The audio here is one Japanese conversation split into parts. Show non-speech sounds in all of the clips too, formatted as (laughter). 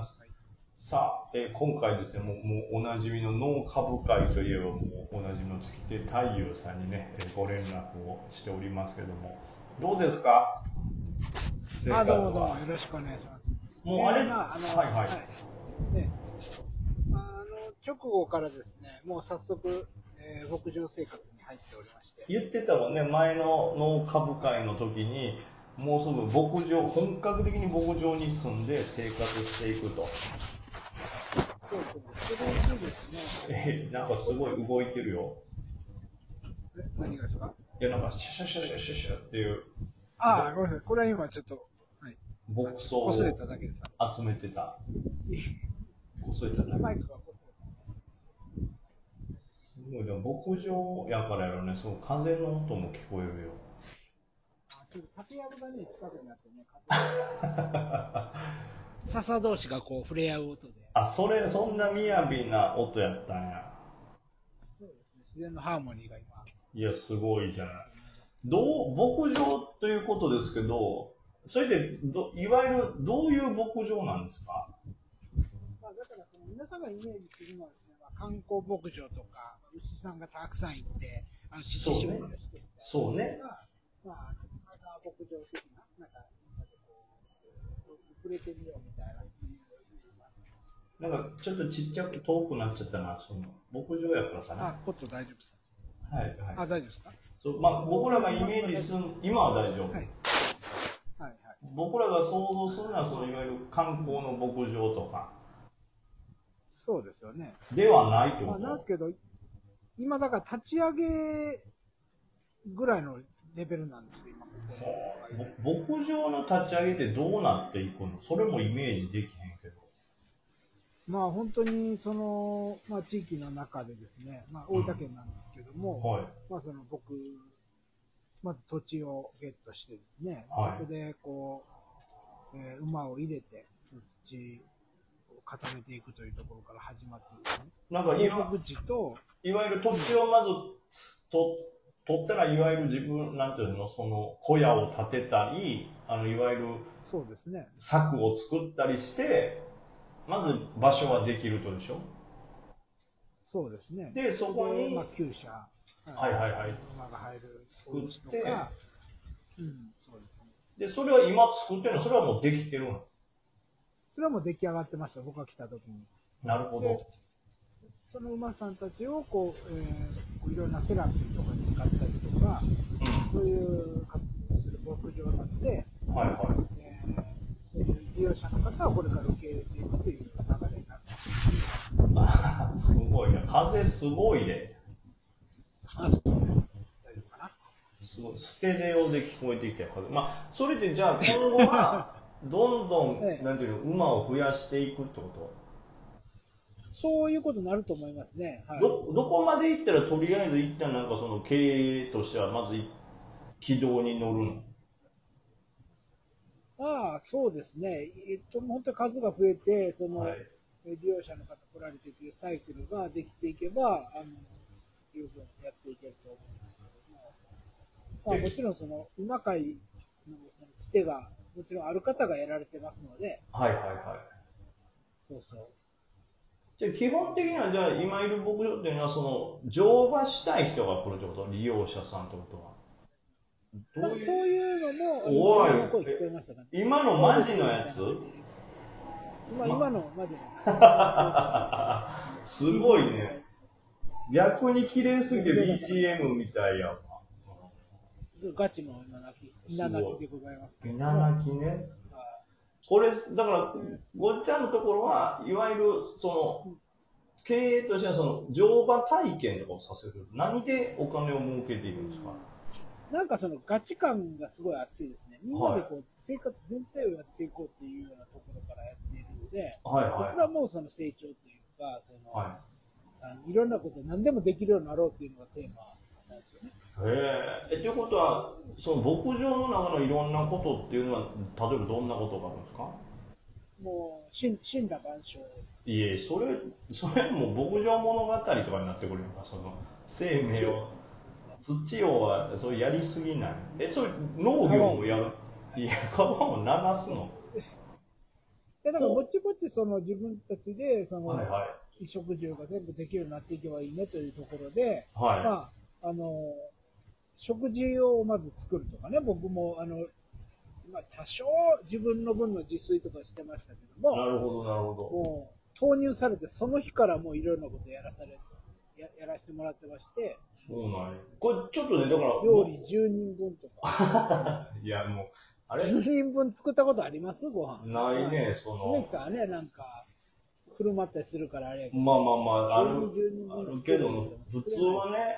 ます。はいさあ、えー今回ですね、もうもうおなじみの脳株会といえばもうおなじみの月手太夫さんにね、えーご連絡をしておりますけども、どうですか？生あ、活どうもどうもは。よろしくお願いします。もうあれ、えーまあ、あの、はいはい。ねあの、直後からですね、もう早速、えー牧場生活に入っておりまして。言ってたもんね、前の農株会の時に、もうすぐ牧場、本格的に牧場に住んで生活していくと。えーなんかすごい動いてるよ。え何がですか？いや、なんかシュシュシュシュシュっていうああ、ごめんなさい。これは今ちょっと、はい。牧草を。集めてた。(laughs) こすれただけマイクが擦れすごい、でも牧場やからやろね、そう風の音も聞こえるよ。た。あちょっと竹やぶがね、近くになってね、笹同士がこう触れ合う音で。あ、それ、そんな雅な音やったんや。そうですね。自然のハーモニーが今。いや、すごいじゃない。どう、牧場ということですけど、それで、どいわゆる、どういう牧場なんですか？まあ、だからその皆さんがイメージするのはですね、まあ、観光牧場とか、牛さんがたくさんいて、あの、乳搾りをしてそうね。が、まあ、マザー牧場的な、なんか、みんなでこう、触れてみようみたいな、なんか、ちょっとちっちゃく遠くなっちゃったな、その、牧場やからかな。あ、コット大丈夫です。はい、はい。あ、大丈夫ですか？そうまあ、僕らがイメージする、今は大丈夫。はい。はい、はい。僕らが想像するのは、そのいわゆる観光の牧場とか、そうですよね。ではないってこまあ、と、なんですけど、今だから立ち上げぐらいのレベルなんですよ、今ここぼ牧場の立ち上げってどうなっていくの？それもイメージできへんけど。まあ本当にその、まあ地域の中でですね、まあ大分県なんですけども、はい。まあその僕、まず土地をゲットしてですね、はいそこでこう、えー馬を入れて、土を固めていくというところから始まってですね、なんかと、いわゆる土地をまずと取ったら、いわゆる自分、なんていうの、その小屋を建てたり、あの、いわゆるそうですね、柵を作ったりして、まず場所はできるとでしょ？そうですね。でそこにでまあ厩舎、はいはいはい。馬が入る作って。うん、そうですね。で、それは今作ってるの？それはもうできてるの？それはもう出来上がってました、僕が来た時に。なるほど。でその馬さんたちをこう、えーこういろんなセラピーとかに使ったりとか、そういう活動をする牧場なので、うん。はいはい。えーそういう利用者の方はこれから受け入れていくという流れになる。あすごいな。風すごいね。あ、そうね。大丈夫かな？すごい。ステレオで聞こえてきたよ風。まあ、それでじゃあ今後は、(laughs) どんどん、ええなんていうの、馬を増やしていくってこそういうことになると思いますね。はい。とど、どこまで行ったらとりあえず一旦なんかその経営としてはまずい軌道に乗るの？ああ、そうですね。えっと、本当に数が増えて、その、はい。え利用者の方来られてというサイクルができていけば、あの、十分やっていけると思うんですけども、まあえもちろんその、馬飼いのそのつてが、もちろんある方がやられてますので、はいはいはい。そうそう。じゃあ基本的にはじゃあ今いる牧場っていうのはその乗馬したい人が来るってこと？利用者さんってことはまあ、どういう？そういうのも、あおいの声聞こえましたかね。今のマジのやつ？今、今のマジの。(laughs) すごいね。逆に綺麗すぎて BGM みたいやわ。ガチの稲泣き、稲泣きでございますけども。稲泣きね。はいこれ、だから、ごっちゃんのところは、いわゆる、その、経営としては、その、乗馬体験とかをさせる。何でお金を儲けているんですか？なんかそのガチ感がすごいあってですね、みんなでこう、生活全体をやっていこうっていうようなところからやっているので、はい僕らもその成長というか、その、はあのいろんなこと何でもできるようになろうっていうのがテーマ。へえ。え、ということは、その牧場の中のいろんなことっていうのは、例えばどんなことがあるんですか？もう、神神羅万象。いえ、それ、(laughs) それもう牧場物語とかになってくるのか、その、生命を、土をは、それやりすぎない。え、それ、農業もやる？いや、川も流すの？で、だからぼちぼちその自分たちで、その、はいはい。衣食住が全部できるようになっていけばいいねというところで、はい。まあ、あの、食事をまず作るとかね、僕も、あの、まあ、多少自分の分の自炊とかしてましたけども、なるほど、なるほど。もう、投入されて、その日からもういろいろなことやらされ、ややらせてもらってまして、そうなんや。これちょっとね、だから、料理10人分とか、(laughs) いや、もう、あれ？10人分作ったことあります？ご飯。ないね、その。梅木、さんはね、なんか、振る舞ったりするからあれやけど、まあまあまあ、ある、10人分あるけど、普通はね、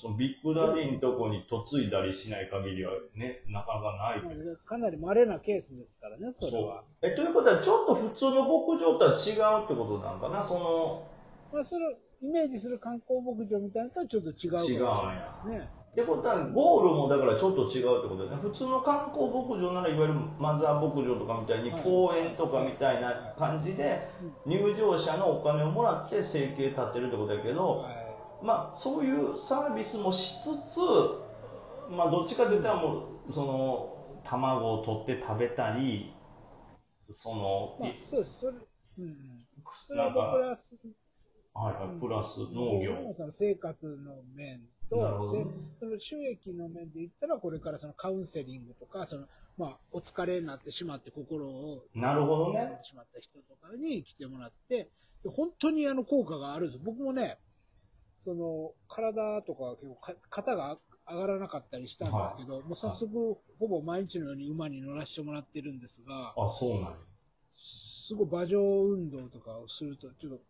そのビッグダディのとこに嫁いだりしない限りはね、なかなかないけど。まあかなり稀なケースですからね、それは。え、ということは、ちょっと普通の牧場とは違うってことなのかな？その、まあ、その、イメージする観光牧場みたいなのとはちょっと違うかもしれないですね。ってことは、ゴールもだからちょっと違うってことだよね。普通の観光牧場なら、いわゆるマザー牧場とかみたいに、はい公園とかみたいな感じで、入場者のお金をもらって生計立てるってことだけど、はいまあ、そういうサービスもしつつ、まあ、どっちかといったらもう、その、卵を取って食べたり、その、まあい、そうです。それ、うんうん。それはなんか、プラス、はいはい、プラス農業。その生活の面と、で、その収益の面で言ったら、これからそのカウンセリングとか、その、まあ、お疲れになってしまって心をなるほどね。しまった人とかに来てもらって、で本当にあの効果があるんです。僕もね、その、体とか結構か肩が上がらなかったりしたんですけど、もう早速、ほぼ毎日のように馬に乗らせてもらってるんですが、あ、そうなんや。すごい馬上運動とかをすると、ちょっと、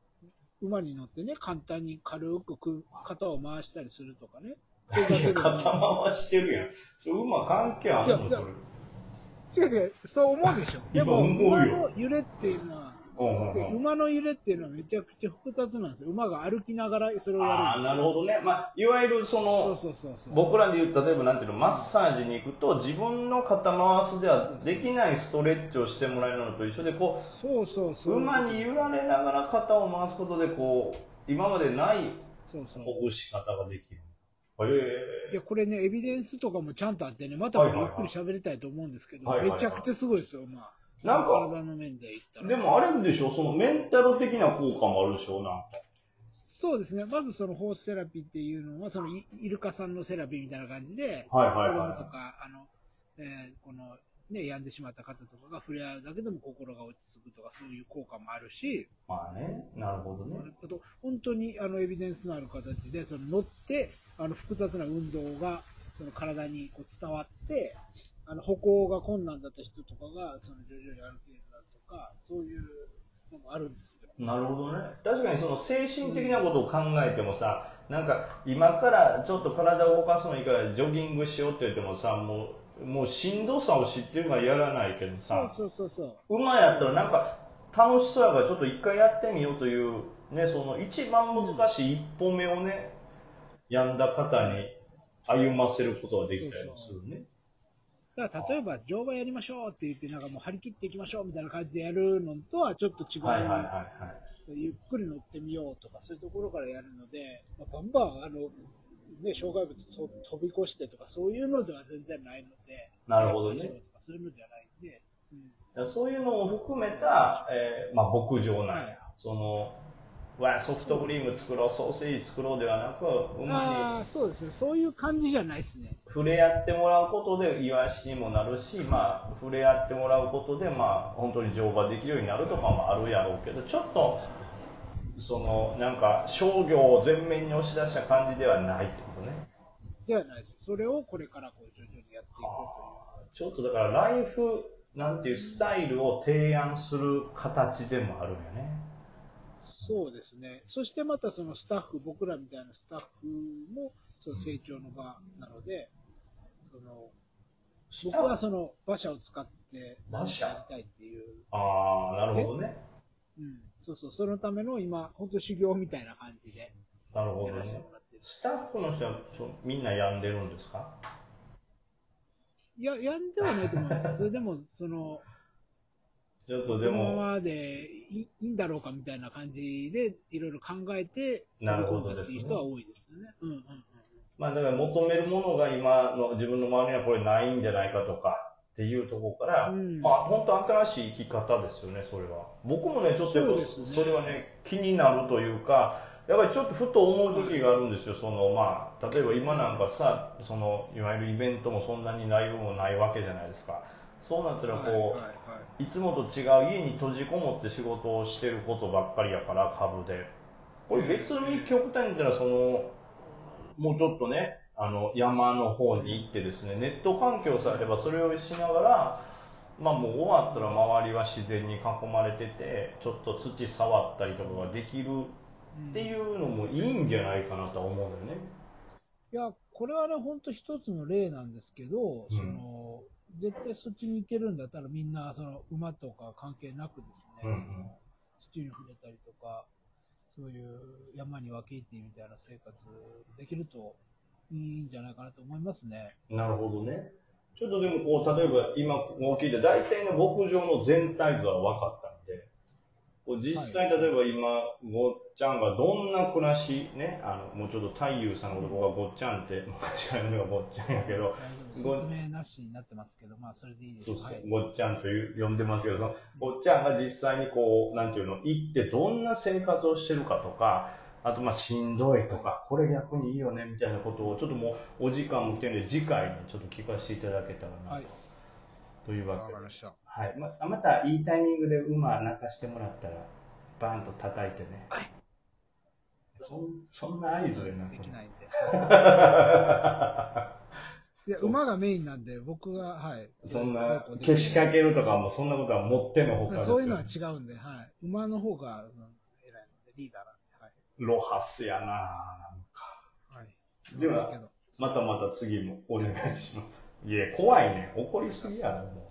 馬に乗ってね、簡単に軽くく肩を回したりするとかね。肩回してるやん。それ馬関係あるの？いやそれ。違う違う、そう思うでしょ。でも、馬の揺れっていうのは、うんうんうん馬の揺れっていうのはめちゃくちゃ複雑なんですよ。馬が歩きながらそれをやる。ああ、なるほどね。まあ、いわゆるその、そうそうそうそう。僕らで言う、例えばなんていうの、マッサージに行くと、自分の肩回すではできないストレッチをしてもらえるのと一緒で、こそうそうう、そう。馬に揺られながら肩を回すことで、こう、今までない。ほぐし方ができる。へいや、これね、エビデンスとかもちゃんとあってね、またゆっくり喋りたいと思うんですけど、はいはいはいめちゃくちゃすごいですよ、馬。なんか体の面で言ったえ。ら。でもあれでしょ、そのメンタル的な効果もあるでしょ、なんか。そうですね。まずそのホースセラピーっていうのは、そのイイルカさんのセラピーみたいな感じで、はいはい子はい供とか、あの、えーこの、ね、病んでしまった方とかが触れ合うだけでも心が落ち着くとか、そういう効果もあるし、まあね、なるほどね。あと、本当にあのエビデンスのある形で、その乗って、あの複雑な運動がその体にこう伝わって、あの歩行が困難だった人とかが、その徐々に歩けるようになるとか、そういうのもあるんですよ。なるほどね。確かにその精神的なことを考えてもさ、なんか今からちょっと体を動かすのいいからジョギングしようって言ってもさ、もう、もうしんどさを知ってるからやらないけどそうさ、そうそうそう。馬やったらなんか楽しそうやからちょっと一回やってみようという、ね、その一番難しい一歩目をね、病んだ方に歩ませることができたりもするね。だから例えば乗馬やりましょうって言って、なんかもう張り切っていきましょうみたいな感じでやるのとはちょっと違う。はいはいはいはい。ゆっくり乗ってみようとか、そういうところからやるので、まあ、バンバン、あの、ね、障害物と飛び越してとか、そういうのでは全然ないので、なるほどねとかそういうのではないんで、うん、そういうのも含めた、えーまあ、牧場なんや、はいそのわソフトクリーム作ろうソーセージ作ろうではなく馬にああ、そうですね。そういう感じじゃないですね。触れ合ってもらうことでイワシにもなるし、まあ、触れ合ってもらうことで、まあ、本当に乗馬できるようになるとかもあるやろうけどちょっとそのなんか商業を前面に押し出した感じではないってことねではないです。それをこれからこう徐々にやっていこちょっとだからライフなんていうスタイルを提案する形でもあるんよねうという。そうですね。そしてまたそのスタッフ、僕らみたいなスタッフもその成長の場なので、その僕はその馬車を使って何かやりたいっていう。ああなるほどね。うん、そうそう、そのための今、本当修行みたいな感じでなるほどね。スタッフの人はそうみんな病んでるんですか？いや、やんではないと思います。それでも、その、ちょっとこでものままでいいんだろうかみたいな感じで、いろいろ考えて、なるほどですね人は多いですよね。うんうんうん。まあだから求めるものが今の自分の周りにはこれないんじゃないかとかっっていうところから、うんまあ本当新しい生き方ですよね、それは。僕もね、ちょっとやっぱそれはね、気になるというか、やっぱりちょっとふと思う時があるんですよ、そのまあ、例えば今なんかさ、そのいわゆるイベントもそんなに内容もないわけじゃないですか。そうなったらこう、はいはいはいいつもと違う家に閉じこもって仕事をしてることばっかりやから、株で。これ別に極端に言ったら、その、もうちょっとね、あの、山の方に行ってですね、ネット環境さえあればそれをしながら、まあもう終わったら周りは自然に囲まれてて、ちょっと土触ったりとかができるっていうのもいいんじゃないかなとは思うんだよね。いや、これはね、本当一つの例なんですけど、うんその、絶対そっちに行けるんだったらみんな、その、馬とか関係なくですね、うんうんその土に触れたりとか、そういう山に分け入ってみたいな生活できるといいんじゃないかなと思いますね。なるほどね。ちょっとでもこう、例えば今こう聞いて、大体の牧場の全体図は分かった実際、はい例えば今、ごっちゃんがどんな暮らし、ね、あの、もうちょっと太夫さんのこと僕はごっちゃんって、(laughs) 昔からのがごっちゃんやけど、ご説明なしになってますけど、まあ、それでいいです。そうそう、はい。ごっちゃんという呼んでますけど、そのごっちゃんが実際にこう、なんていうの、行ってどんな生活をしてるかとか、あとまあしんどいとか、これ逆にいいよねみたいなことを、ちょっともうお時間も来てるんで、次回にちょっと聞かせていただけたらなと。はいというわけでわかり。ました。はい。ままたいいタイミングで馬泣かしてもらったら、バーンと叩いてね。はいそんそんな合図でなできないんで。い (laughs) いや、馬がメインなんで、僕が、はい。そんなこう、けしかけるとかもそんなことはもってのほかですよ。そういうのは違うんで、はい。馬の方が、うん偉いので、リーダーなんで、はい。ロハスやななんか。はい。ではまたまた次もお願いします。いや、怖いね。怒りすぎやろ、も